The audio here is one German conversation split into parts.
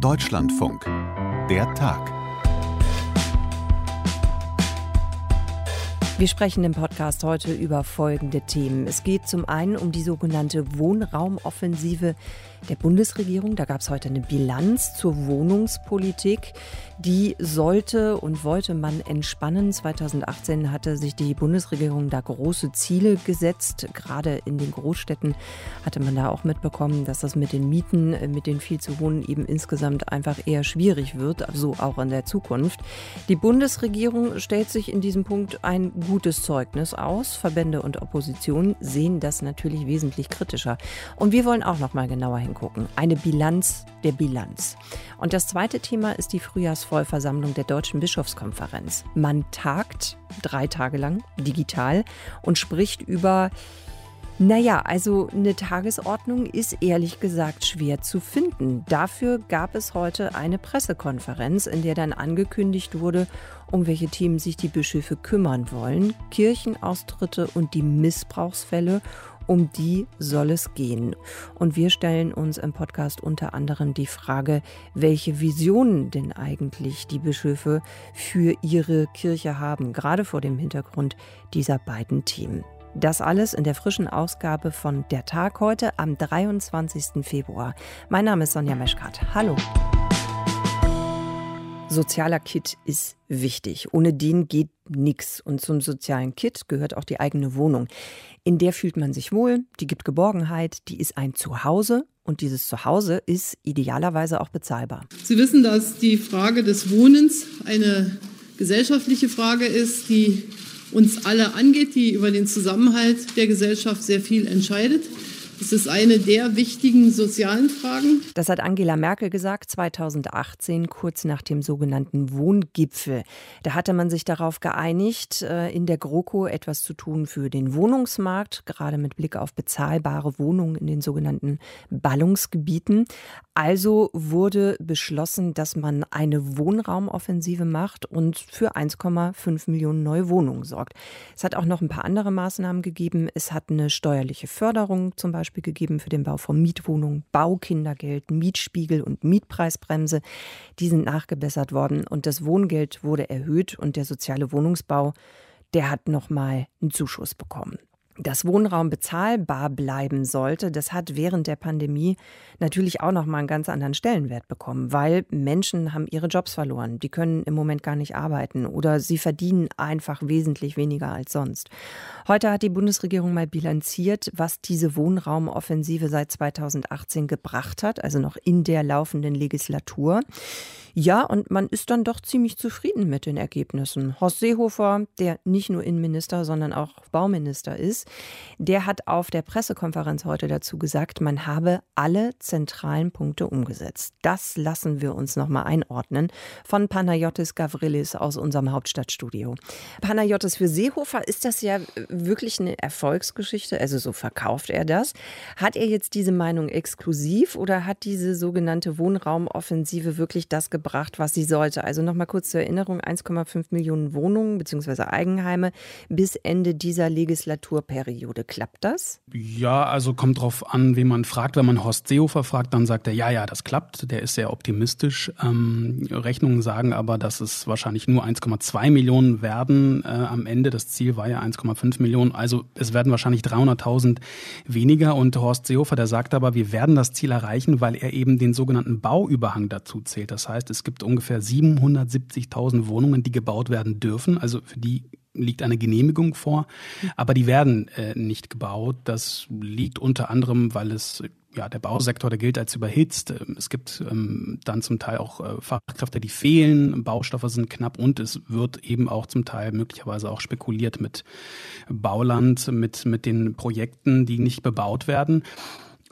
Deutschlandfunk. Der Tag. Wir sprechen im Podcast heute über folgende Themen. Es geht zum einen um die sogenannte Wohnraumoffensive der Bundesregierung. Da gab es heute eine Bilanz zur Wohnungspolitik. Die sollte und wollte man entspannen. 2018 hatte sich die Bundesregierung da große Ziele gesetzt. Gerade in den Großstädten hatte man da auch mitbekommen, dass das mit den Mieten, äh, mit den viel zu hohen eben insgesamt einfach eher schwierig wird, so auch in der Zukunft. Die Bundesregierung stellt sich in diesem Punkt ein gutes Zeugnis aus. Verbände und Opposition sehen das natürlich wesentlich kritischer. Und wir wollen auch noch mal genauer hingucken. Eine Bilanz der Bilanz. Und das zweite Thema ist die Frühjahrsvollversammlung der Deutschen Bischofskonferenz. Man tagt drei Tage lang digital und spricht über naja, also eine Tagesordnung ist ehrlich gesagt schwer zu finden. Dafür gab es heute eine Pressekonferenz, in der dann angekündigt wurde, um welche Themen sich die Bischöfe kümmern wollen. Kirchenaustritte und die Missbrauchsfälle um die soll es gehen. Und wir stellen uns im Podcast unter anderem die Frage, welche Visionen denn eigentlich die Bischöfe für ihre Kirche haben, gerade vor dem Hintergrund dieser beiden Themen. Das alles in der frischen Ausgabe von Der Tag heute am 23. Februar. Mein Name ist Sonja Meschkat. Hallo. Sozialer Kit ist wichtig. Ohne den geht nichts. Und zum sozialen Kit gehört auch die eigene Wohnung. In der fühlt man sich wohl, die gibt Geborgenheit, die ist ein Zuhause. Und dieses Zuhause ist idealerweise auch bezahlbar. Sie wissen, dass die Frage des Wohnens eine gesellschaftliche Frage ist, die uns alle angeht, die über den Zusammenhalt der Gesellschaft sehr viel entscheidet. Es ist eine der wichtigen sozialen Fragen. Das hat Angela Merkel gesagt 2018, kurz nach dem sogenannten Wohngipfel. Da hatte man sich darauf geeinigt, äh, in der GroKo etwas zu tun für den Wohnungsmarkt, gerade mit Blick auf bezahlbare Wohnungen in den sogenannten Ballungsgebieten. Also wurde beschlossen, dass man eine Wohnraumoffensive macht und für 1,5 Millionen neue Wohnungen sorgt. Es hat auch noch ein paar andere Maßnahmen gegeben. Es hat eine steuerliche Förderung zum Beispiel Beispiel gegeben für den Bau von Mietwohnungen, Baukindergeld, Mietspiegel und Mietpreisbremse. Die sind nachgebessert worden und das Wohngeld wurde erhöht und der soziale Wohnungsbau, der hat nochmal einen Zuschuss bekommen dass Wohnraum bezahlbar bleiben sollte, das hat während der Pandemie natürlich auch noch mal einen ganz anderen Stellenwert bekommen, weil Menschen haben ihre Jobs verloren, die können im Moment gar nicht arbeiten oder sie verdienen einfach wesentlich weniger als sonst. Heute hat die Bundesregierung mal bilanziert, was diese Wohnraumoffensive seit 2018 gebracht hat, also noch in der laufenden Legislatur. Ja, und man ist dann doch ziemlich zufrieden mit den Ergebnissen. Horst Seehofer, der nicht nur Innenminister, sondern auch Bauminister ist, der hat auf der Pressekonferenz heute dazu gesagt, man habe alle zentralen Punkte umgesetzt. Das lassen wir uns nochmal einordnen von Panayotis Gavrilis aus unserem Hauptstadtstudio. Panayotis, für Seehofer ist das ja wirklich eine Erfolgsgeschichte, also so verkauft er das. Hat er jetzt diese Meinung exklusiv oder hat diese sogenannte Wohnraumoffensive wirklich das gebracht? Gebracht, was sie sollte. Also nochmal kurz zur Erinnerung, 1,5 Millionen Wohnungen bzw. Eigenheime bis Ende dieser Legislaturperiode. Klappt das? Ja, also kommt drauf an, wen man fragt. Wenn man Horst Seehofer fragt, dann sagt er, ja, ja, das klappt. Der ist sehr optimistisch. Ähm, Rechnungen sagen aber, dass es wahrscheinlich nur 1,2 Millionen werden äh, am Ende. Das Ziel war ja 1,5 Millionen. Also es werden wahrscheinlich 300.000 weniger. Und Horst Seehofer, der sagt aber, wir werden das Ziel erreichen, weil er eben den sogenannten Bauüberhang dazu zählt. Das heißt, es gibt ungefähr 770.000 Wohnungen, die gebaut werden dürfen. Also für die liegt eine Genehmigung vor, aber die werden äh, nicht gebaut. Das liegt unter anderem, weil es ja, der Bausektor, der gilt als überhitzt. Es gibt ähm, dann zum Teil auch äh, Fachkräfte, die fehlen, Baustoffe sind knapp und es wird eben auch zum Teil möglicherweise auch spekuliert mit Bauland, mit, mit den Projekten, die nicht bebaut werden.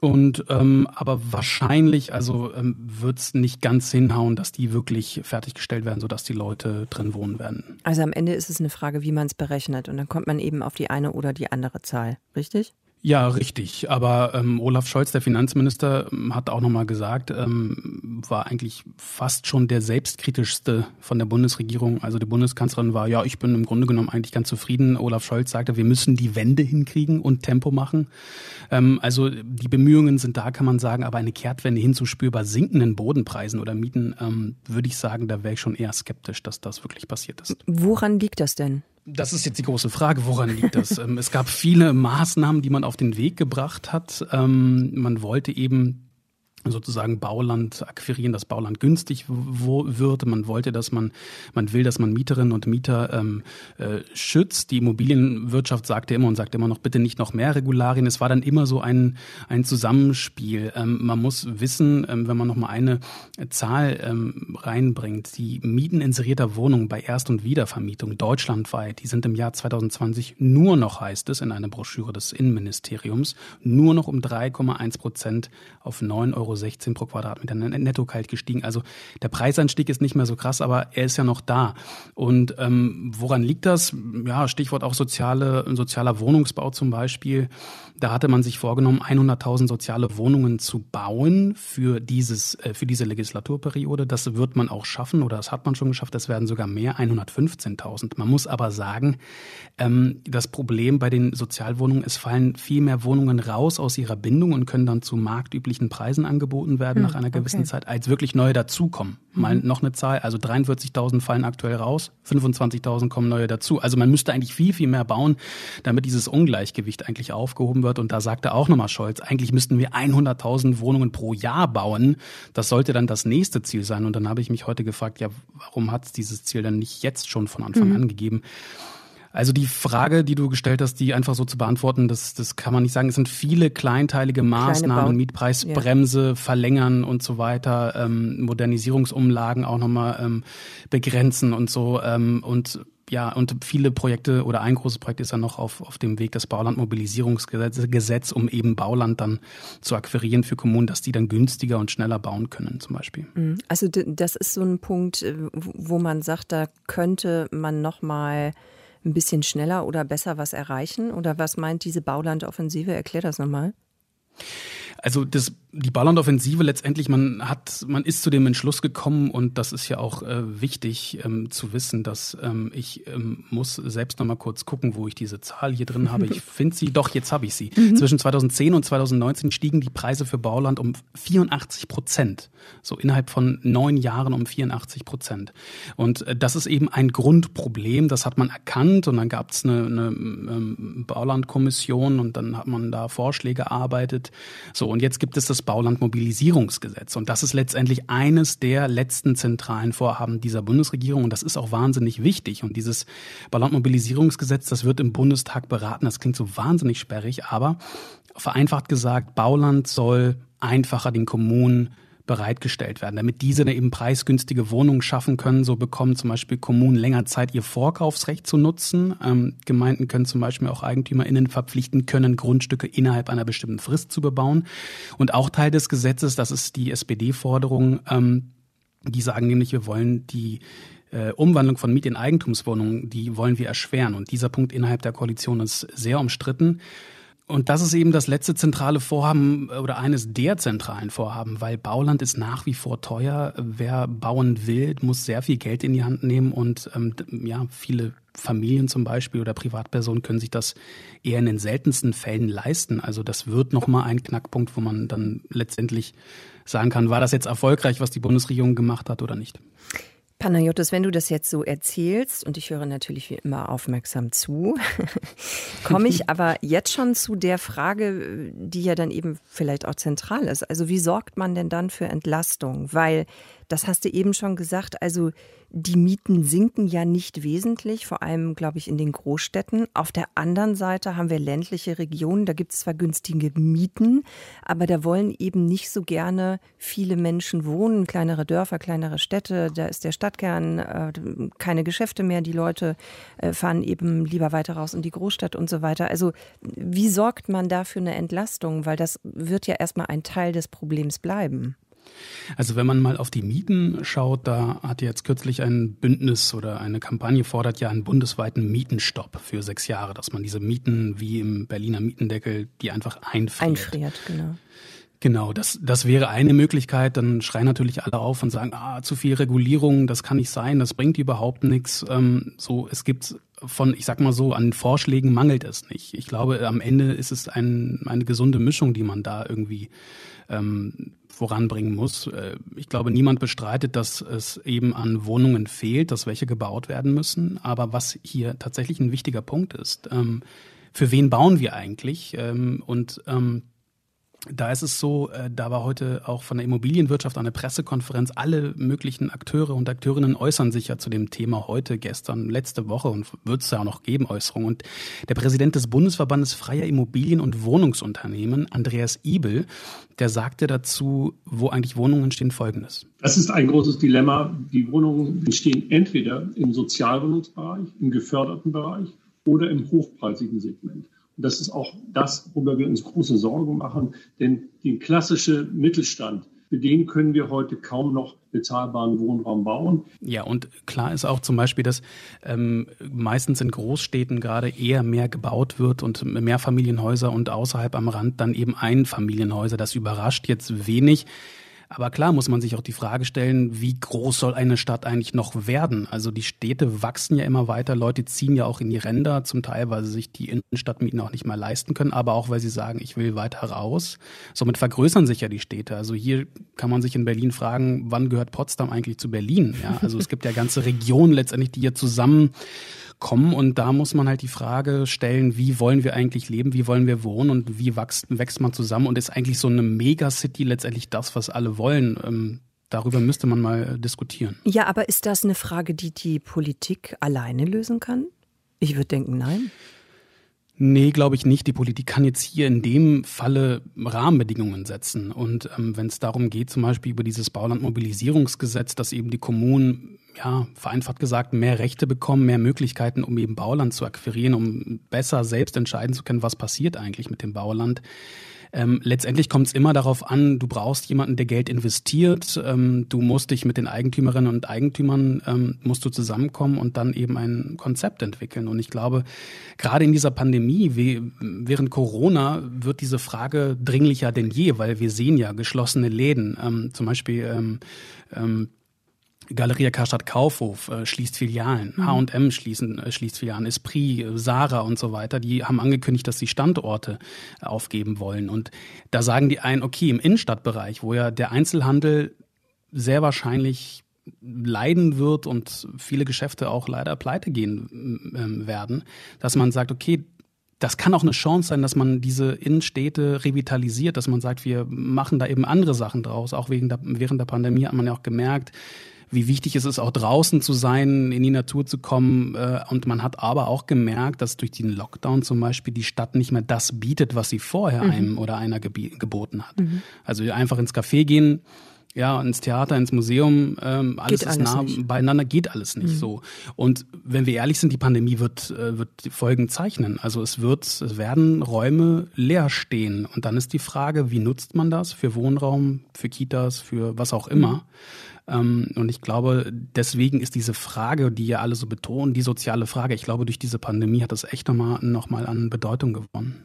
Und ähm, aber wahrscheinlich, also ähm, wird es nicht ganz hinhauen, dass die wirklich fertiggestellt werden, sodass die Leute drin wohnen werden. Also am Ende ist es eine Frage, wie man es berechnet. Und dann kommt man eben auf die eine oder die andere Zahl, richtig? Ja, richtig. Aber ähm, Olaf Scholz, der Finanzminister, hat auch nochmal gesagt, ähm, war eigentlich fast schon der selbstkritischste von der Bundesregierung. Also die Bundeskanzlerin war, ja, ich bin im Grunde genommen eigentlich ganz zufrieden. Olaf Scholz sagte, wir müssen die Wende hinkriegen und Tempo machen. Ähm, also die Bemühungen sind da, kann man sagen, aber eine Kehrtwende hin zu spürbar sinkenden Bodenpreisen oder Mieten, ähm, würde ich sagen, da wäre ich schon eher skeptisch, dass das wirklich passiert ist. Woran liegt das denn? Das ist jetzt die große Frage, woran liegt das? Ähm, es gab viele Maßnahmen, die man auf den Weg gebracht hat. Ähm, man wollte eben sozusagen Bauland akquirieren, dass Bauland günstig wird. Man wollte, dass man, man will, dass man Mieterinnen und Mieter ähm, äh, schützt. Die Immobilienwirtschaft sagte immer und sagt immer noch, bitte nicht noch mehr Regularien. Es war dann immer so ein, ein Zusammenspiel. Ähm, man muss wissen, ähm, wenn man noch mal eine Zahl ähm, reinbringt, die Mieten inserierter Wohnungen bei Erst- und Wiedervermietung deutschlandweit, die sind im Jahr 2020 nur noch, heißt es in einer Broschüre des Innenministeriums, nur noch um 3,1 Prozent auf 9 Euro Euro pro Quadratmeter netto kalt gestiegen. Also der Preisanstieg ist nicht mehr so krass, aber er ist ja noch da. Und ähm, woran liegt das? Ja, Stichwort auch soziale, sozialer Wohnungsbau zum Beispiel. Da hatte man sich vorgenommen, 100.000 soziale Wohnungen zu bauen für dieses, äh, für diese Legislaturperiode. Das wird man auch schaffen oder das hat man schon geschafft. Das werden sogar mehr, 115.000. Man muss aber sagen, ähm, das Problem bei den Sozialwohnungen, es fallen viel mehr Wohnungen raus aus ihrer Bindung und können dann zu marktüblichen Preisen angeboten werden hm, nach einer gewissen okay. Zeit, als wirklich neue dazukommen. Mal mhm. noch eine Zahl, also 43.000 fallen aktuell raus, 25.000 kommen neue dazu. Also man müsste eigentlich viel, viel mehr bauen, damit dieses Ungleichgewicht eigentlich aufgehoben wird. Und da sagte auch nochmal Scholz, eigentlich müssten wir 100.000 Wohnungen pro Jahr bauen. Das sollte dann das nächste Ziel sein. Und dann habe ich mich heute gefragt, ja, warum hat es dieses Ziel dann nicht jetzt schon von Anfang mhm. an gegeben? Also die Frage, die du gestellt hast, die einfach so zu beantworten, das, das kann man nicht sagen. Es sind viele kleinteilige Maßnahmen, Mietpreisbremse ja. verlängern und so weiter, ähm, Modernisierungsumlagen auch nochmal ähm, begrenzen und so. Ähm, und ja, und viele Projekte oder ein großes Projekt ist ja noch auf, auf dem Weg des Baulandmobilisierungsgesetz, um eben Bauland dann zu akquirieren für Kommunen, dass die dann günstiger und schneller bauen können zum Beispiel. Mhm. Also das ist so ein Punkt, äh, wo man sagt, da könnte man noch mal ein bisschen schneller oder besser was erreichen? Oder was meint diese Baulandoffensive? Erklär das nochmal. Also das die Ballondoffensive letztendlich, man hat, man ist zu dem Entschluss gekommen und das ist ja auch äh, wichtig ähm, zu wissen, dass ähm, ich ähm, muss selbst noch mal kurz gucken, wo ich diese Zahl hier drin habe. Ich finde sie, doch, jetzt habe ich sie. Mhm. Zwischen 2010 und 2019 stiegen die Preise für Bauland um 84 Prozent. So innerhalb von neun Jahren um 84 Prozent. Und äh, das ist eben ein Grundproblem, das hat man erkannt und dann gab es eine, eine ähm, Baulandkommission und dann hat man da Vorschläge erarbeitet. So, und jetzt gibt es das Baulandmobilisierungsgesetz. Und das ist letztendlich eines der letzten zentralen Vorhaben dieser Bundesregierung. Und das ist auch wahnsinnig wichtig. Und dieses Baulandmobilisierungsgesetz, das wird im Bundestag beraten. Das klingt so wahnsinnig sperrig, aber vereinfacht gesagt, Bauland soll einfacher den Kommunen bereitgestellt werden, damit diese dann eben preisgünstige Wohnungen schaffen können. So bekommen zum Beispiel Kommunen länger Zeit, ihr Vorkaufsrecht zu nutzen. Ähm, Gemeinden können zum Beispiel auch EigentümerInnen verpflichten können, Grundstücke innerhalb einer bestimmten Frist zu bebauen. Und auch Teil des Gesetzes, das ist die SPD-Forderung, ähm, die sagen nämlich, wir wollen die äh, Umwandlung von Miet in Eigentumswohnungen, die wollen wir erschweren. Und dieser Punkt innerhalb der Koalition ist sehr umstritten. Und das ist eben das letzte zentrale Vorhaben oder eines der zentralen Vorhaben, weil Bauland ist nach wie vor teuer. Wer bauen will, muss sehr viel Geld in die Hand nehmen und ähm, ja, viele Familien zum Beispiel oder Privatpersonen können sich das eher in den seltensten Fällen leisten. Also das wird nochmal ein Knackpunkt, wo man dann letztendlich sagen kann, war das jetzt erfolgreich, was die Bundesregierung gemacht hat oder nicht. Panayotis, wenn du das jetzt so erzählst, und ich höre natürlich wie immer aufmerksam zu, komme ich aber jetzt schon zu der Frage, die ja dann eben vielleicht auch zentral ist. Also wie sorgt man denn dann für Entlastung? Weil das hast du eben schon gesagt. Also die Mieten sinken ja nicht wesentlich, vor allem, glaube ich, in den Großstädten. Auf der anderen Seite haben wir ländliche Regionen, da gibt es zwar günstige Mieten, aber da wollen eben nicht so gerne viele Menschen wohnen. Kleinere Dörfer, kleinere Städte, da ist der Stadtkern, äh, keine Geschäfte mehr. Die Leute äh, fahren eben lieber weiter raus in die Großstadt und so weiter. Also wie sorgt man da für eine Entlastung? Weil das wird ja erstmal ein Teil des Problems bleiben. Also wenn man mal auf die Mieten schaut, da hat jetzt kürzlich ein Bündnis oder eine Kampagne fordert ja einen bundesweiten Mietenstopp für sechs Jahre, dass man diese Mieten wie im Berliner Mietendeckel, die einfach einfriert. Einfriert, genau. Genau, das, das wäre eine Möglichkeit. Dann schreien natürlich alle auf und sagen, ah, zu viel Regulierung, das kann nicht sein, das bringt überhaupt nichts. Ähm, so, es gibt von, ich sag mal so, an Vorschlägen mangelt es nicht. Ich glaube, am Ende ist es ein, eine gesunde Mischung, die man da irgendwie ähm, voranbringen muss. Äh, ich glaube, niemand bestreitet, dass es eben an Wohnungen fehlt, dass welche gebaut werden müssen. Aber was hier tatsächlich ein wichtiger Punkt ist, ähm, für wen bauen wir eigentlich? Ähm, und ähm, da ist es so, äh, da war heute auch von der Immobilienwirtschaft eine Pressekonferenz. Alle möglichen Akteure und Akteurinnen äußern sich ja zu dem Thema heute, gestern, letzte Woche und wird es ja auch noch geben, Äußerungen. Und der Präsident des Bundesverbandes freier Immobilien- und Wohnungsunternehmen, Andreas Ibel, der sagte dazu, wo eigentlich Wohnungen entstehen, folgendes. Das ist ein großes Dilemma. Die Wohnungen entstehen entweder im Sozialwohnungsbereich, im geförderten Bereich oder im hochpreisigen Segment. Das ist auch das, worüber wir uns große Sorgen machen, denn die klassische Mittelstand, für den können wir heute kaum noch bezahlbaren Wohnraum bauen. Ja, und klar ist auch zum Beispiel, dass ähm, meistens in Großstädten gerade eher mehr gebaut wird und mehr Familienhäuser und außerhalb am Rand dann eben Einfamilienhäuser. Das überrascht jetzt wenig. Aber klar muss man sich auch die Frage stellen, wie groß soll eine Stadt eigentlich noch werden? Also die Städte wachsen ja immer weiter, Leute ziehen ja auch in die Ränder, zum Teil, weil sie sich die Innenstadtmieten auch nicht mehr leisten können, aber auch, weil sie sagen, ich will weiter raus. Somit vergrößern sich ja die Städte. Also hier kann man sich in Berlin fragen, wann gehört Potsdam eigentlich zu Berlin? Ja, also es gibt ja ganze Regionen letztendlich, die hier zusammen kommen. Und da muss man halt die Frage stellen, wie wollen wir eigentlich leben, wie wollen wir wohnen und wie wächst, wächst man zusammen und ist eigentlich so eine Megacity letztendlich das, was alle wollen? Ähm, darüber müsste man mal diskutieren. Ja, aber ist das eine Frage, die die Politik alleine lösen kann? Ich würde denken, nein. Nee, glaube ich nicht. Die Politik kann jetzt hier in dem Falle Rahmenbedingungen setzen. Und ähm, wenn es darum geht, zum Beispiel über dieses Baulandmobilisierungsgesetz, dass eben die Kommunen, ja, vereinfacht gesagt, mehr Rechte bekommen, mehr Möglichkeiten, um eben Bauland zu akquirieren, um besser selbst entscheiden zu können, was passiert eigentlich mit dem Bauland, ähm, letztendlich kommt es immer darauf an, du brauchst jemanden, der Geld investiert. Ähm, du musst dich mit den Eigentümerinnen und Eigentümern ähm, musst du zusammenkommen und dann eben ein Konzept entwickeln. Und ich glaube, gerade in dieser Pandemie, wie, während Corona, wird diese Frage dringlicher denn je, weil wir sehen ja geschlossene Läden, ähm, zum Beispiel ähm, ähm, Galeria Karstadt Kaufhof äh, schließt Filialen, H&M schließen, äh, schließt Filialen, Esprit, äh, Sarah und so weiter, die haben angekündigt, dass sie Standorte äh, aufgeben wollen. Und da sagen die einen, okay, im Innenstadtbereich, wo ja der Einzelhandel sehr wahrscheinlich leiden wird und viele Geschäfte auch leider pleite gehen äh, werden, dass man sagt, okay, das kann auch eine Chance sein, dass man diese Innenstädte revitalisiert, dass man sagt, wir machen da eben andere Sachen draus. Auch wegen der, während der Pandemie hat man ja auch gemerkt, wie wichtig es ist, auch draußen zu sein, in die Natur zu kommen. Äh, und man hat aber auch gemerkt, dass durch den Lockdown zum Beispiel die Stadt nicht mehr das bietet, was sie vorher mhm. einem oder einer geboten hat. Mhm. Also einfach ins Café gehen, ja, ins Theater, ins Museum, ähm, alles geht ist alles nah nicht. beieinander, geht alles nicht mhm. so. Und wenn wir ehrlich sind, die Pandemie wird, äh, wird Folgen zeichnen. Also es wird, es werden Räume leer stehen. Und dann ist die Frage, wie nutzt man das für Wohnraum, für Kitas, für was auch immer. Mhm. Ähm, und ich glaube, deswegen ist diese Frage, die ja alle so betonen, die soziale Frage, ich glaube, durch diese Pandemie hat das echt nochmal noch mal an Bedeutung gewonnen.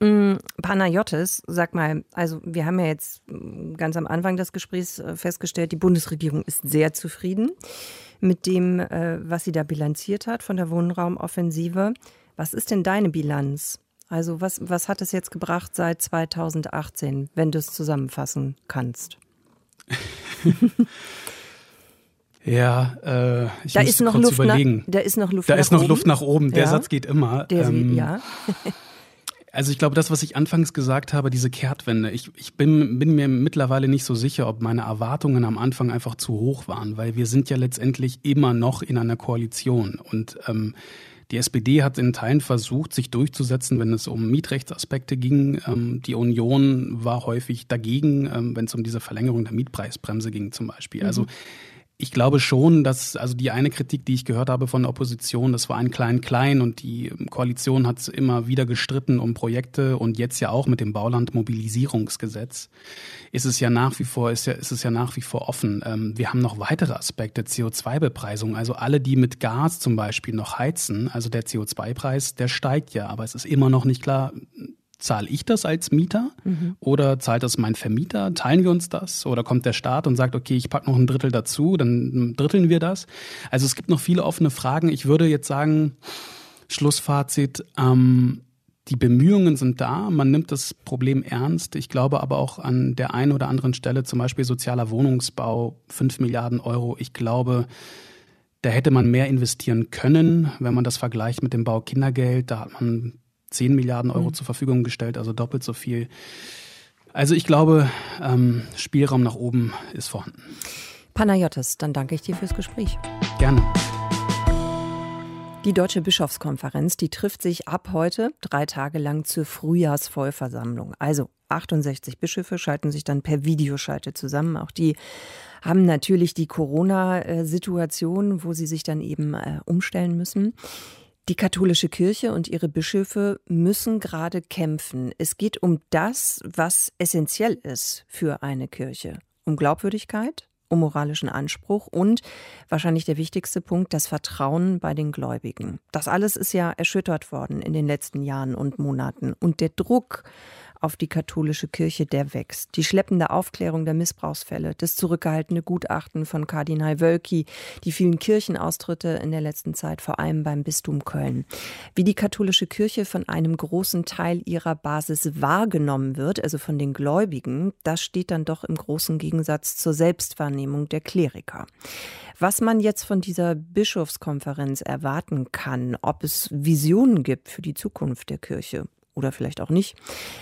Mm, Panayotis, sag mal, also wir haben ja jetzt mm, ganz am Anfang des Gesprächs äh, festgestellt, die Bundesregierung ist sehr zufrieden mit dem, äh, was sie da bilanziert hat von der Wohnraumoffensive. Was ist denn deine Bilanz? Also was, was hat es jetzt gebracht seit 2018, wenn du es zusammenfassen kannst? Ja, äh, ich da muss ist noch kurz Luft überlegen. Nach, da ist noch Luft da nach ist noch oben. Luft nach oben. Der ja. Satz geht immer. Der, ähm, ja. also ich glaube, das, was ich anfangs gesagt habe, diese Kehrtwende, ich, ich bin, bin mir mittlerweile nicht so sicher, ob meine Erwartungen am Anfang einfach zu hoch waren, weil wir sind ja letztendlich immer noch in einer Koalition und ähm, die SPD hat in Teilen versucht, sich durchzusetzen, wenn es um Mietrechtsaspekte ging. Ähm, die Union war häufig dagegen, ähm, wenn es um diese Verlängerung der Mietpreisbremse ging zum Beispiel. Also mhm. Also ich glaube schon, dass also die eine Kritik, die ich gehört habe von der Opposition, das war ein klein-klein und die Koalition hat immer wieder gestritten um Projekte und jetzt ja auch mit dem Baulandmobilisierungsgesetz ist es ja nach wie vor ist ja ist es ja nach wie vor offen. Ähm, wir haben noch weitere Aspekte CO2-Bepreisung, also alle, die mit Gas zum Beispiel noch heizen, also der CO2-Preis, der steigt ja, aber es ist immer noch nicht klar, zahle ich das als Mieter mhm. oder zahlt das mein Vermieter? Teilen wir uns das? Oder kommt der Staat und sagt, okay, ich packe noch ein Drittel dazu, dann dritteln wir das? Also es gibt noch viele offene Fragen. Ich würde jetzt sagen, Schlussfazit, ähm, die Bemühungen sind da, man nimmt das Problem ernst. Ich glaube aber auch an der einen oder anderen Stelle, zum Beispiel sozialer Wohnungsbau, fünf Milliarden Euro. Ich glaube, da hätte man mehr investieren können, wenn man das vergleicht mit dem Bau Kindergeld. Da hat man 10 Milliarden Euro mhm. zur Verfügung gestellt, also doppelt so viel. Also ich glaube, ähm, Spielraum nach oben ist vorhanden. Panayotis, dann danke ich dir fürs Gespräch. Gerne. Die Deutsche Bischofskonferenz, die trifft sich ab heute drei Tage lang zur Frühjahrsvollversammlung. Also 68 Bischöfe schalten sich dann per Videoschalte zusammen. Auch die haben natürlich die Corona-Situation, wo sie sich dann eben äh, umstellen müssen. Die katholische Kirche und ihre Bischöfe müssen gerade kämpfen. Es geht um das, was essentiell ist für eine Kirche. Um Glaubwürdigkeit, um moralischen Anspruch und wahrscheinlich der wichtigste Punkt, das Vertrauen bei den Gläubigen. Das alles ist ja erschüttert worden in den letzten Jahren und Monaten. Und der Druck auf die katholische Kirche, der wächst. Die schleppende Aufklärung der Missbrauchsfälle, das zurückgehaltene Gutachten von Kardinal Wölki, die vielen Kirchenaustritte in der letzten Zeit, vor allem beim Bistum Köln. Wie die katholische Kirche von einem großen Teil ihrer Basis wahrgenommen wird, also von den Gläubigen, das steht dann doch im großen Gegensatz zur Selbstwahrnehmung der Kleriker. Was man jetzt von dieser Bischofskonferenz erwarten kann, ob es Visionen gibt für die Zukunft der Kirche oder vielleicht auch nicht.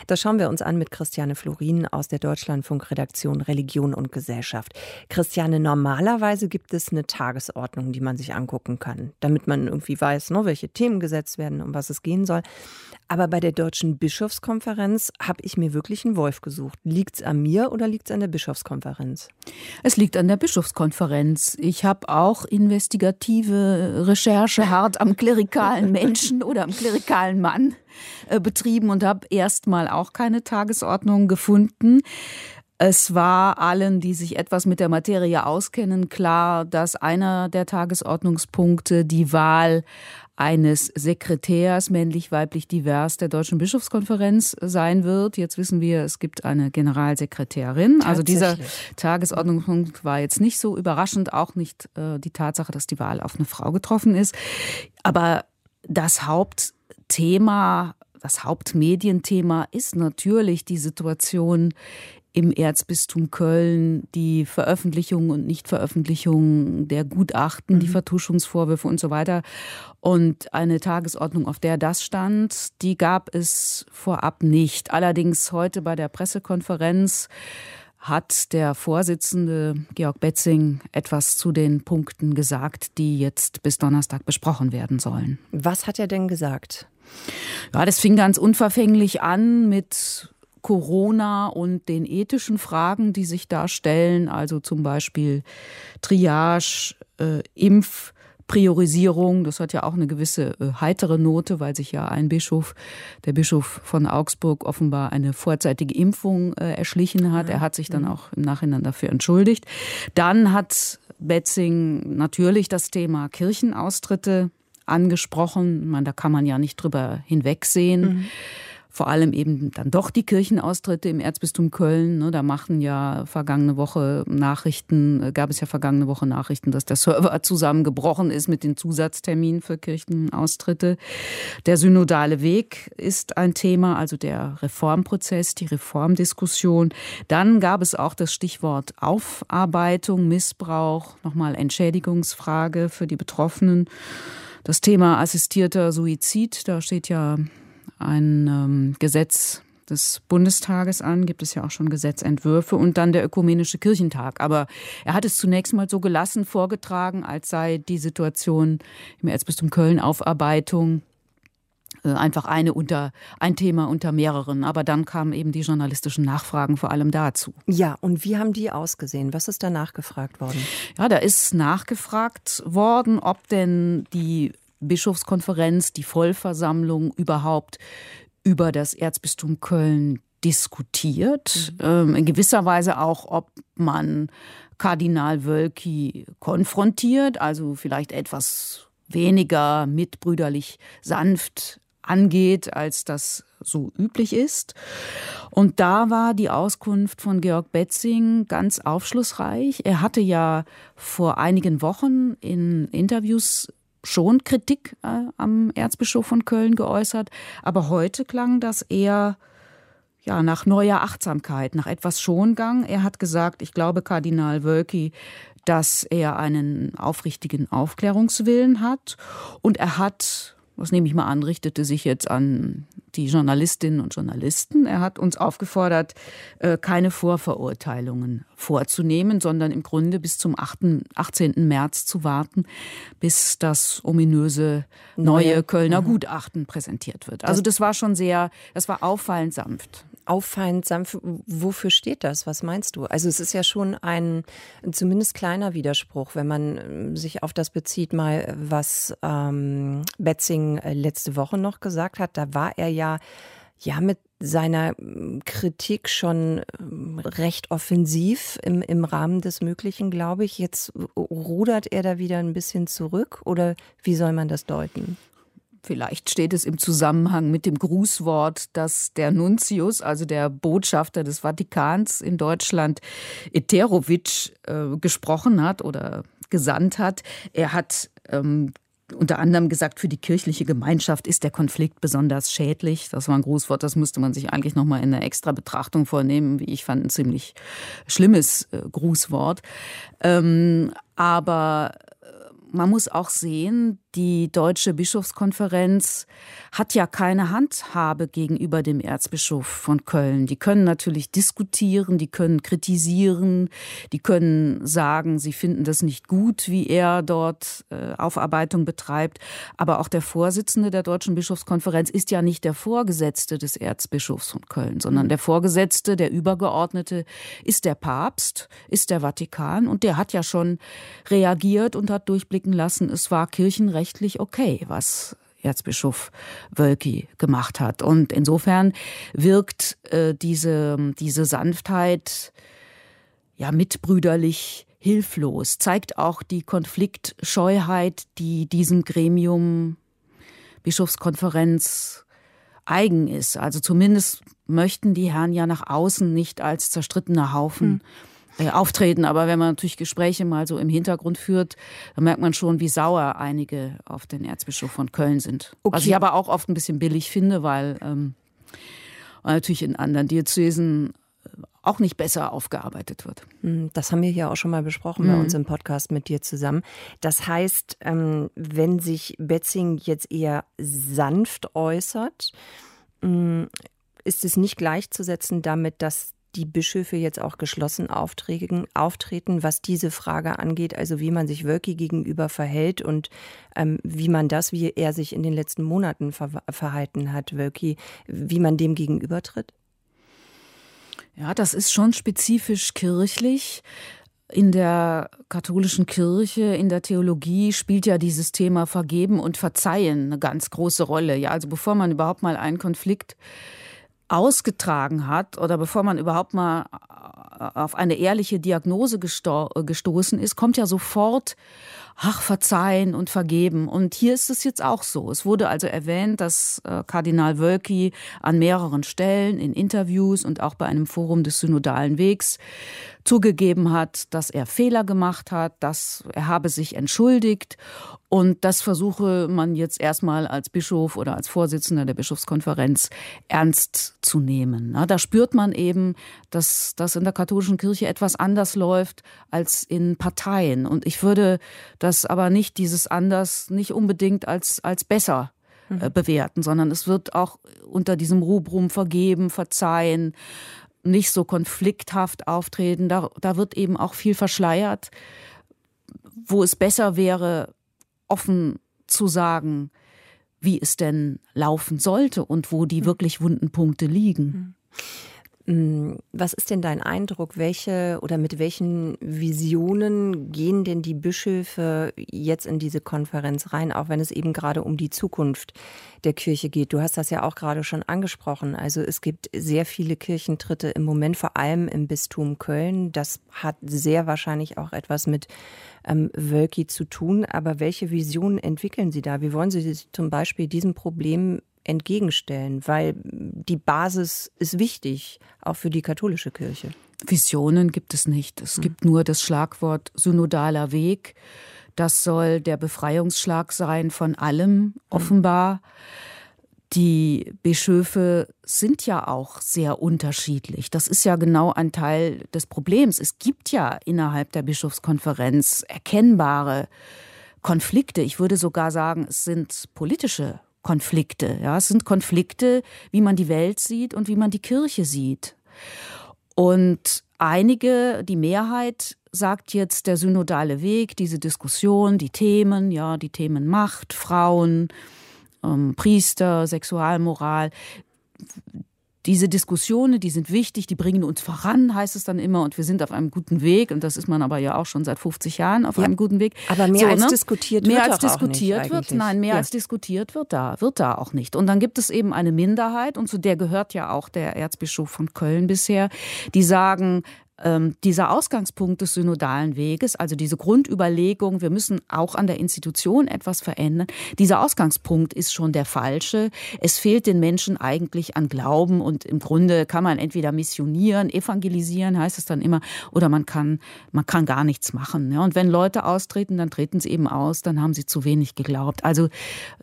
Das schauen wir uns an mit Christiane Florin aus der Deutschlandfunk-Redaktion Religion und Gesellschaft. Christiane, normalerweise gibt es eine Tagesordnung, die man sich angucken kann, damit man irgendwie weiß, ne, welche Themen gesetzt werden, um was es gehen soll. Aber bei der Deutschen Bischofskonferenz habe ich mir wirklich einen Wolf gesucht. Liegt es an mir oder liegt es an der Bischofskonferenz? Es liegt an der Bischofskonferenz. Ich habe auch investigative Recherche hart am klerikalen Menschen oder am klerikalen Mann äh, betrieben und habe erstmal auch keine Tagesordnung gefunden. Es war allen, die sich etwas mit der Materie auskennen, klar, dass einer der Tagesordnungspunkte die Wahl eines Sekretärs, männlich, weiblich, divers der Deutschen Bischofskonferenz sein wird. Jetzt wissen wir, es gibt eine Generalsekretärin. Also dieser Tagesordnungspunkt war jetzt nicht so überraschend, auch nicht äh, die Tatsache, dass die Wahl auf eine Frau getroffen ist. Aber das Hauptthema das Hauptmedienthema ist natürlich die Situation im Erzbistum Köln die Veröffentlichung und Nichtveröffentlichung der Gutachten, mhm. die Vertuschungsvorwürfe und so weiter. Und eine Tagesordnung, auf der das stand, die gab es vorab nicht. Allerdings heute bei der Pressekonferenz hat der Vorsitzende Georg Betzing etwas zu den Punkten gesagt, die jetzt bis Donnerstag besprochen werden sollen. Was hat er denn gesagt? Ja, das fing ganz unverfänglich an mit Corona und den ethischen Fragen, die sich da stellen, also zum Beispiel Triage, äh, Impf. Priorisierung, das hat ja auch eine gewisse äh, heitere Note, weil sich ja ein Bischof, der Bischof von Augsburg, offenbar eine vorzeitige Impfung äh, erschlichen hat. Er hat sich dann auch im Nachhinein dafür entschuldigt. Dann hat Betzing natürlich das Thema Kirchenaustritte angesprochen. Ich meine, da kann man ja nicht drüber hinwegsehen. Mhm vor allem eben dann doch die Kirchenaustritte im Erzbistum Köln. Ne, da machten ja vergangene Woche Nachrichten, äh, gab es ja vergangene Woche Nachrichten, dass der Server zusammengebrochen ist mit den Zusatzterminen für Kirchenaustritte. Der synodale Weg ist ein Thema, also der Reformprozess, die Reformdiskussion. Dann gab es auch das Stichwort Aufarbeitung, Missbrauch, nochmal Entschädigungsfrage für die Betroffenen. Das Thema assistierter Suizid, da steht ja ein ähm, Gesetz des Bundestages an, gibt es ja auch schon Gesetzentwürfe und dann der Ökumenische Kirchentag. Aber er hat es zunächst mal so gelassen vorgetragen, als sei die Situation im Erzbistum Köln Aufarbeitung äh, einfach eine unter ein Thema unter mehreren. Aber dann kamen eben die journalistischen Nachfragen vor allem dazu. Ja, und wie haben die ausgesehen? Was ist da nachgefragt worden? Ja, da ist nachgefragt worden, ob denn die Bischofskonferenz, die Vollversammlung überhaupt über das Erzbistum Köln diskutiert. Mhm. Ähm, in gewisser Weise auch, ob man Kardinal Wölki konfrontiert, also vielleicht etwas weniger mitbrüderlich sanft angeht, als das so üblich ist. Und da war die Auskunft von Georg Betzing ganz aufschlussreich. Er hatte ja vor einigen Wochen in Interviews schon Kritik äh, am Erzbischof von Köln geäußert, aber heute klang das eher ja, nach neuer Achtsamkeit, nach etwas Schongang. Er hat gesagt, ich glaube Kardinal Wölki, dass er einen aufrichtigen Aufklärungswillen hat und er hat das nehme ich mal an, richtete sich jetzt an die Journalistinnen und Journalisten. Er hat uns aufgefordert, äh, keine Vorverurteilungen vorzunehmen, sondern im Grunde bis zum 18. März zu warten, bis das ominöse neue Kölner mhm. Gutachten präsentiert wird. Also das war schon sehr, das war auffallend sanft auffallend sanft. Wofür steht das? Was meinst du? Also es ist ja schon ein zumindest kleiner Widerspruch, wenn man ähm, sich auf das bezieht, mal was ähm, Betzing äh, letzte Woche noch gesagt hat. Da war er ja ja mit seiner ähm, Kritik schon ähm, recht offensiv im, im Rahmen des Möglichen, glaube ich. Jetzt rudert er da wieder ein bisschen zurück oder wie soll man das deuten? Vielleicht steht es im Zusammenhang mit dem Grußwort, das der Nuntius, also der Botschafter des Vatikans in Deutschland, Eterovic, äh, gesprochen hat oder gesandt hat. Er hat ähm, unter anderem gesagt, für die kirchliche Gemeinschaft ist der Konflikt besonders schädlich. Das war ein Grußwort, das müsste man sich eigentlich nochmal in einer extra Betrachtung vornehmen. Wie ich fand, ein ziemlich schlimmes äh, Grußwort. Ähm, aber man muss auch sehen, die Deutsche Bischofskonferenz hat ja keine Handhabe gegenüber dem Erzbischof von Köln. Die können natürlich diskutieren, die können kritisieren, die können sagen, sie finden das nicht gut, wie er dort äh, Aufarbeitung betreibt. Aber auch der Vorsitzende der Deutschen Bischofskonferenz ist ja nicht der Vorgesetzte des Erzbischofs von Köln, sondern mhm. der Vorgesetzte, der Übergeordnete ist der Papst, ist der Vatikan und der hat ja schon reagiert und hat durchblicken lassen, es war Kirchenrecht rechtlich okay, was Erzbischof Wölki gemacht hat. Und insofern wirkt äh, diese, diese Sanftheit ja mitbrüderlich hilflos, zeigt auch die Konfliktscheuheit, die diesem Gremium Bischofskonferenz eigen ist. Also zumindest möchten die Herren ja nach außen nicht als zerstrittener Haufen hm äh, auftreten. Aber wenn man natürlich Gespräche mal so im Hintergrund führt, dann merkt man schon, wie sauer einige auf den Erzbischof von Köln sind. Okay. Was ich aber auch oft ein bisschen billig finde, weil, ähm, natürlich in anderen Diözesen äh, auch nicht besser aufgearbeitet wird. Hm, das haben wir hier auch schon mal besprochen mhm. bei uns im Podcast mit dir zusammen. Das heißt, ähm, wenn sich Betzing jetzt eher sanft äußert, hm, ist es nicht gleichzusetzen damit, dass die Bischöfe jetzt auch geschlossen auftreten, was diese Frage angeht, also wie man sich Wölki gegenüber verhält und ähm, wie man das, wie er sich in den letzten Monaten ver verhalten hat, Wölki, wie man dem gegenübertritt? Ja, das ist schon spezifisch kirchlich. In der katholischen Kirche, in der Theologie spielt ja dieses Thema Vergeben und Verzeihen eine ganz große Rolle. Ja, also bevor man überhaupt mal einen Konflikt ausgetragen hat oder bevor man überhaupt mal äh, auf eine ehrliche Diagnose gestoßen ist, kommt ja sofort ach, verzeihen und vergeben. Und hier ist es jetzt auch so. Es wurde also erwähnt, dass äh, Kardinal Wölki an mehreren Stellen in Interviews und auch bei einem Forum des Synodalen Wegs zugegeben hat, dass er Fehler gemacht hat, dass er habe sich entschuldigt und das versuche man jetzt erstmal als Bischof oder als Vorsitzender der Bischofskonferenz ernst zu nehmen. Da spürt man eben, dass das in der katholischen Kirche etwas anders läuft als in Parteien. Und ich würde das aber nicht dieses anders nicht unbedingt als, als besser äh, mhm. bewerten, sondern es wird auch unter diesem Rubrum vergeben, verzeihen, nicht so konflikthaft auftreten. Da, da wird eben auch viel verschleiert, wo es besser wäre, offen zu sagen, wie es denn laufen sollte und wo die hm. wirklich wunden Punkte liegen. Hm. Mm, was ist denn dein Eindruck? Welche oder mit welchen Visionen gehen denn die Bischöfe jetzt in diese Konferenz rein, auch wenn es eben gerade um die Zukunft der Kirche geht? Du hast das ja auch gerade schon angesprochen. Also es gibt sehr viele Kirchentritte im Moment, vor allem im Bistum Köln. Das hat sehr wahrscheinlich auch etwas mit ähm, Wölki zu tun. Aber welche Visionen entwickeln Sie da? Wie wollen Sie sich zum Beispiel diesem Problem entgegenstellen? Weil die Basis ist wichtig, auch für die katholische Kirche. Visionen gibt es nicht. Es mhm. gibt nur das Schlagwort synodaler Weg. Das soll der Befreiungsschlag sein von allem, offenbar. Mhm. Die Bischöfe sind ja auch sehr unterschiedlich. Das ist ja genau ein Teil des Problems. Es gibt ja innerhalb der Bischofskonferenz erkennbare Konflikte. Ich würde sogar sagen, es sind politische Konflikte. Ja, es sind Konflikte, wie man die Welt sieht und wie man die Kirche sieht. Und einige, die Mehrheit sagt jetzt der synodale Weg, diese Diskussion, die Themen, ja, die Themen Macht, Frauen, ähm, Priester, Sexualmoral. Diese Diskussionen, die sind wichtig, die bringen uns voran, heißt es dann immer, und wir sind auf einem guten Weg. Und das ist man aber ja auch schon seit 50 Jahren auf ja, einem guten Weg. Aber mehr so, als ne? diskutiert mehr wird als diskutiert wird, eigentlich. nein, mehr ja. als diskutiert wird da, wird da auch nicht. Und dann gibt es eben eine Minderheit, und zu der gehört ja auch der Erzbischof von Köln bisher, die sagen, ähm, dieser Ausgangspunkt des synodalen Weges, also diese Grundüberlegung, wir müssen auch an der Institution etwas verändern, dieser Ausgangspunkt ist schon der falsche. Es fehlt den Menschen eigentlich an Glauben und im Grunde kann man entweder missionieren, evangelisieren, heißt es dann immer, oder man kann, man kann gar nichts machen. Und wenn Leute austreten, dann treten sie eben aus, dann haben sie zu wenig geglaubt. Also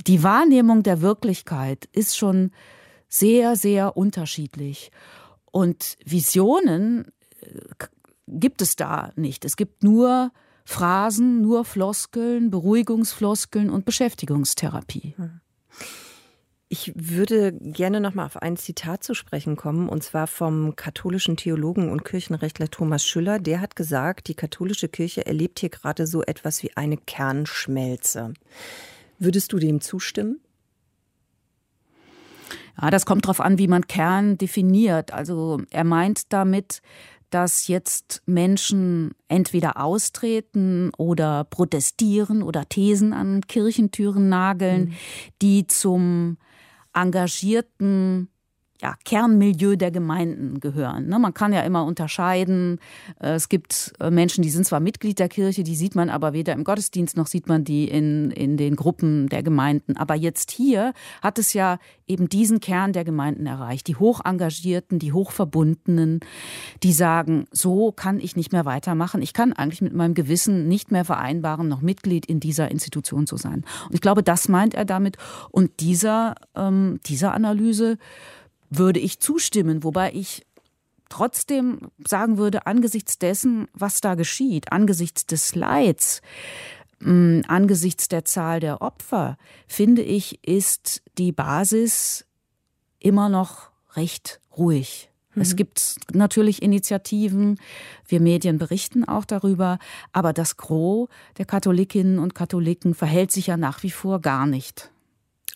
die Wahrnehmung der Wirklichkeit ist schon sehr, sehr unterschiedlich. Und Visionen gibt es da nicht. Es gibt nur Phrasen, nur Floskeln, Beruhigungsfloskeln und Beschäftigungstherapie. Hm. Ich würde gerne noch mal auf ein Zitat zu sprechen kommen, und zwar vom katholischen Theologen und Kirchenrechtler Thomas Schüller. Der hat gesagt, die katholische Kirche erlebt hier gerade so etwas wie eine Kernschmelze. Würdest du dem zustimmen? Ja, das kommt darauf an, wie man Kern definiert. Also er meint damit, dass jetzt Menschen entweder austreten oder protestieren oder Thesen an Kirchentüren nageln, mhm. die zum engagierten ja, Kernmilieu der Gemeinden gehören. Ne? Man kann ja immer unterscheiden. Äh, es gibt äh, Menschen, die sind zwar Mitglied der Kirche, die sieht man aber weder im Gottesdienst noch sieht man die in, in den Gruppen der Gemeinden. Aber jetzt hier hat es ja eben diesen Kern der Gemeinden erreicht. Die hochengagierten, die hochverbundenen, die sagen, so kann ich nicht mehr weitermachen. Ich kann eigentlich mit meinem Gewissen nicht mehr vereinbaren, noch Mitglied in dieser Institution zu sein. Und ich glaube, das meint er damit. Und dieser, ähm, dieser Analyse würde ich zustimmen, wobei ich trotzdem sagen würde, angesichts dessen, was da geschieht, angesichts des Leids, mm, angesichts der Zahl der Opfer, finde ich, ist die Basis immer noch recht ruhig. Mhm. Es gibt natürlich Initiativen, wir Medien berichten auch darüber, aber das Gros der Katholikinnen und Katholiken verhält sich ja nach wie vor gar nicht.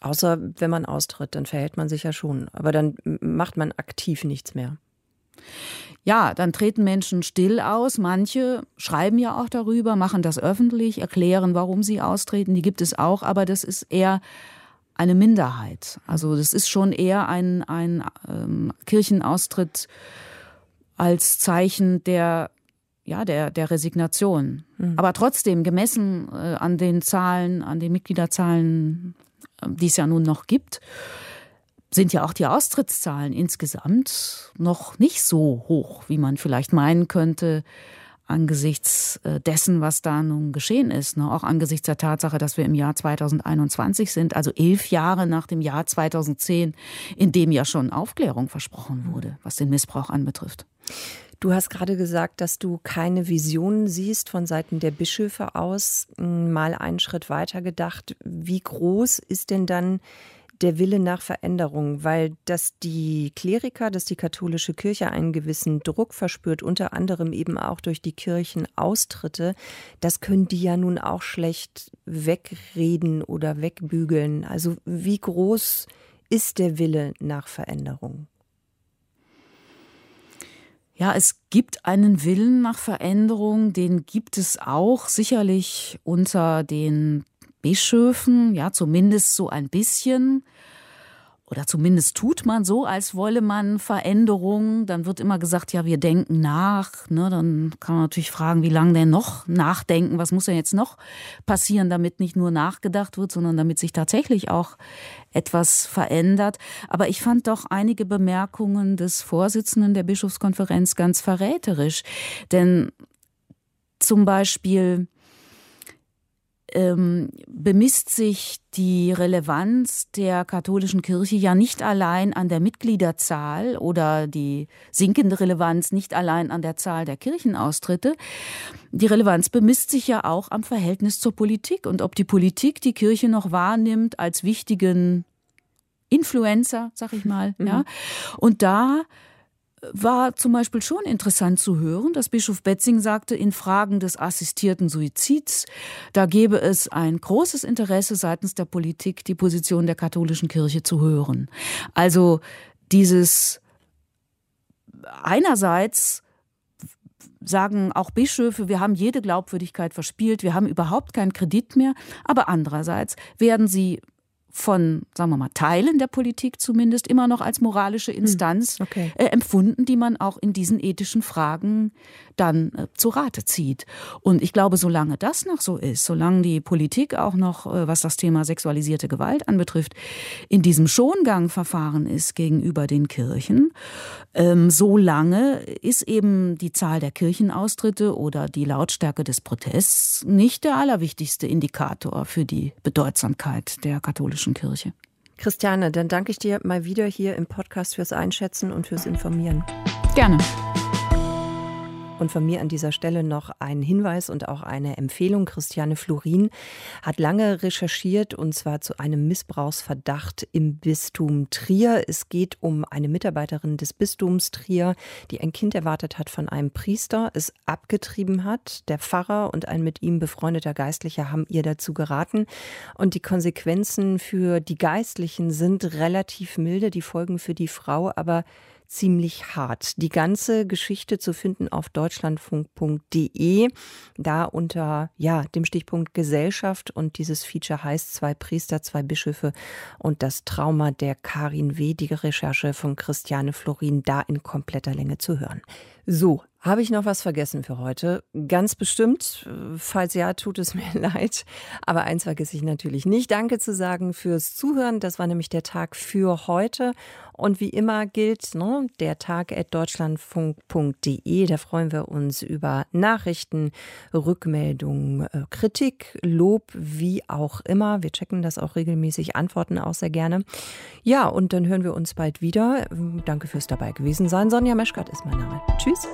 Außer wenn man austritt, dann verhält man sich ja schon. Aber dann macht man aktiv nichts mehr. Ja, dann treten Menschen still aus. Manche schreiben ja auch darüber, machen das öffentlich, erklären, warum sie austreten. Die gibt es auch, aber das ist eher eine Minderheit. Also das ist schon eher ein, ein ähm, Kirchenaustritt als Zeichen der ja, der, der Resignation. Mhm. Aber trotzdem, gemessen äh, an den Zahlen, an den Mitgliederzahlen die es ja nun noch gibt, sind ja auch die Austrittszahlen insgesamt noch nicht so hoch, wie man vielleicht meinen könnte, angesichts äh, dessen, was da nun geschehen ist. Ne? Auch angesichts der Tatsache, dass wir im Jahr 2021 sind, also elf Jahre nach dem Jahr 2010, in dem ja schon Aufklärung versprochen wurde, was den Missbrauch anbetrifft. Du hast gerade gesagt, dass du keine Visionen siehst von Seiten der Bischöfe aus. Hm, mal einen Schritt weiter gedacht. Wie groß ist denn dann der Wille nach Veränderung, weil dass die Kleriker, dass die katholische Kirche einen gewissen Druck verspürt, unter anderem eben auch durch die Kirchenaustritte, das können die ja nun auch schlecht wegreden oder wegbügeln. Also wie groß ist der Wille nach Veränderung? Ja, es gibt einen Willen nach Veränderung, den gibt es auch sicherlich unter den Bischöfen, ja, zumindest so ein bisschen. Oder zumindest tut man so, als wolle man Veränderungen. Dann wird immer gesagt, ja, wir denken nach. Ne? Dann kann man natürlich fragen, wie lange denn noch nachdenken? Was muss denn jetzt noch passieren, damit nicht nur nachgedacht wird, sondern damit sich tatsächlich auch etwas verändert. Aber ich fand doch einige Bemerkungen des Vorsitzenden der Bischofskonferenz ganz verräterisch. Denn zum Beispiel ähm, bemisst sich die Relevanz der katholischen Kirche ja nicht allein an der Mitgliederzahl oder die sinkende Relevanz nicht allein an der Zahl der Kirchenaustritte. Die Relevanz bemisst sich ja auch am Verhältnis zur Politik und ob die Politik die Kirche noch wahrnimmt als wichtigen Influencer, sag ich mal, mhm. ja. Und da war zum Beispiel schon interessant zu hören, dass Bischof Betzing sagte, in Fragen des assistierten Suizids, da gebe es ein großes Interesse seitens der Politik, die Position der katholischen Kirche zu hören. Also dieses einerseits sagen auch Bischöfe, wir haben jede Glaubwürdigkeit verspielt, wir haben überhaupt keinen Kredit mehr, aber andererseits werden sie von, sagen wir mal, Teilen der Politik zumindest immer noch als moralische hm, Instanz okay. äh, empfunden, die man auch in diesen ethischen Fragen dann äh, zu Rate zieht. Und ich glaube, solange das noch so ist, solange die Politik auch noch, äh, was das Thema sexualisierte Gewalt anbetrifft, in diesem Schongangverfahren ist gegenüber den Kirchen, ähm, solange ist eben die Zahl der Kirchenaustritte oder die Lautstärke des Protests nicht der allerwichtigste Indikator für die Bedeutsamkeit der katholischen Kirche. Christiane, dann danke ich dir mal wieder hier im Podcast fürs Einschätzen und fürs Informieren. Gerne. Und von mir an dieser Stelle noch ein Hinweis und auch eine Empfehlung. Christiane Florin hat lange recherchiert und zwar zu einem Missbrauchsverdacht im Bistum Trier. Es geht um eine Mitarbeiterin des Bistums Trier, die ein Kind erwartet hat von einem Priester, es abgetrieben hat. Der Pfarrer und ein mit ihm befreundeter Geistlicher haben ihr dazu geraten. Und die Konsequenzen für die Geistlichen sind relativ milde, die Folgen für die Frau aber ziemlich hart. Die ganze Geschichte zu finden auf deutschlandfunk.de, da unter ja, dem Stichpunkt Gesellschaft und dieses Feature heißt zwei Priester, zwei Bischöfe und das Trauma der Karin W., die Recherche von Christiane Florin, da in kompletter Länge zu hören. So, habe ich noch was vergessen für heute? Ganz bestimmt. Falls ja, tut es mir leid. Aber eins vergesse ich natürlich nicht. Danke zu sagen fürs Zuhören. Das war nämlich der Tag für heute. Und wie immer gilt, ne, der Tag at deutschlandfunk.de. Da freuen wir uns über Nachrichten, Rückmeldungen, äh, Kritik, Lob, wie auch immer. Wir checken das auch regelmäßig, antworten auch sehr gerne. Ja, und dann hören wir uns bald wieder. Danke fürs dabei gewesen sein. Sonja Meschkat ist mein Name. Tschüss.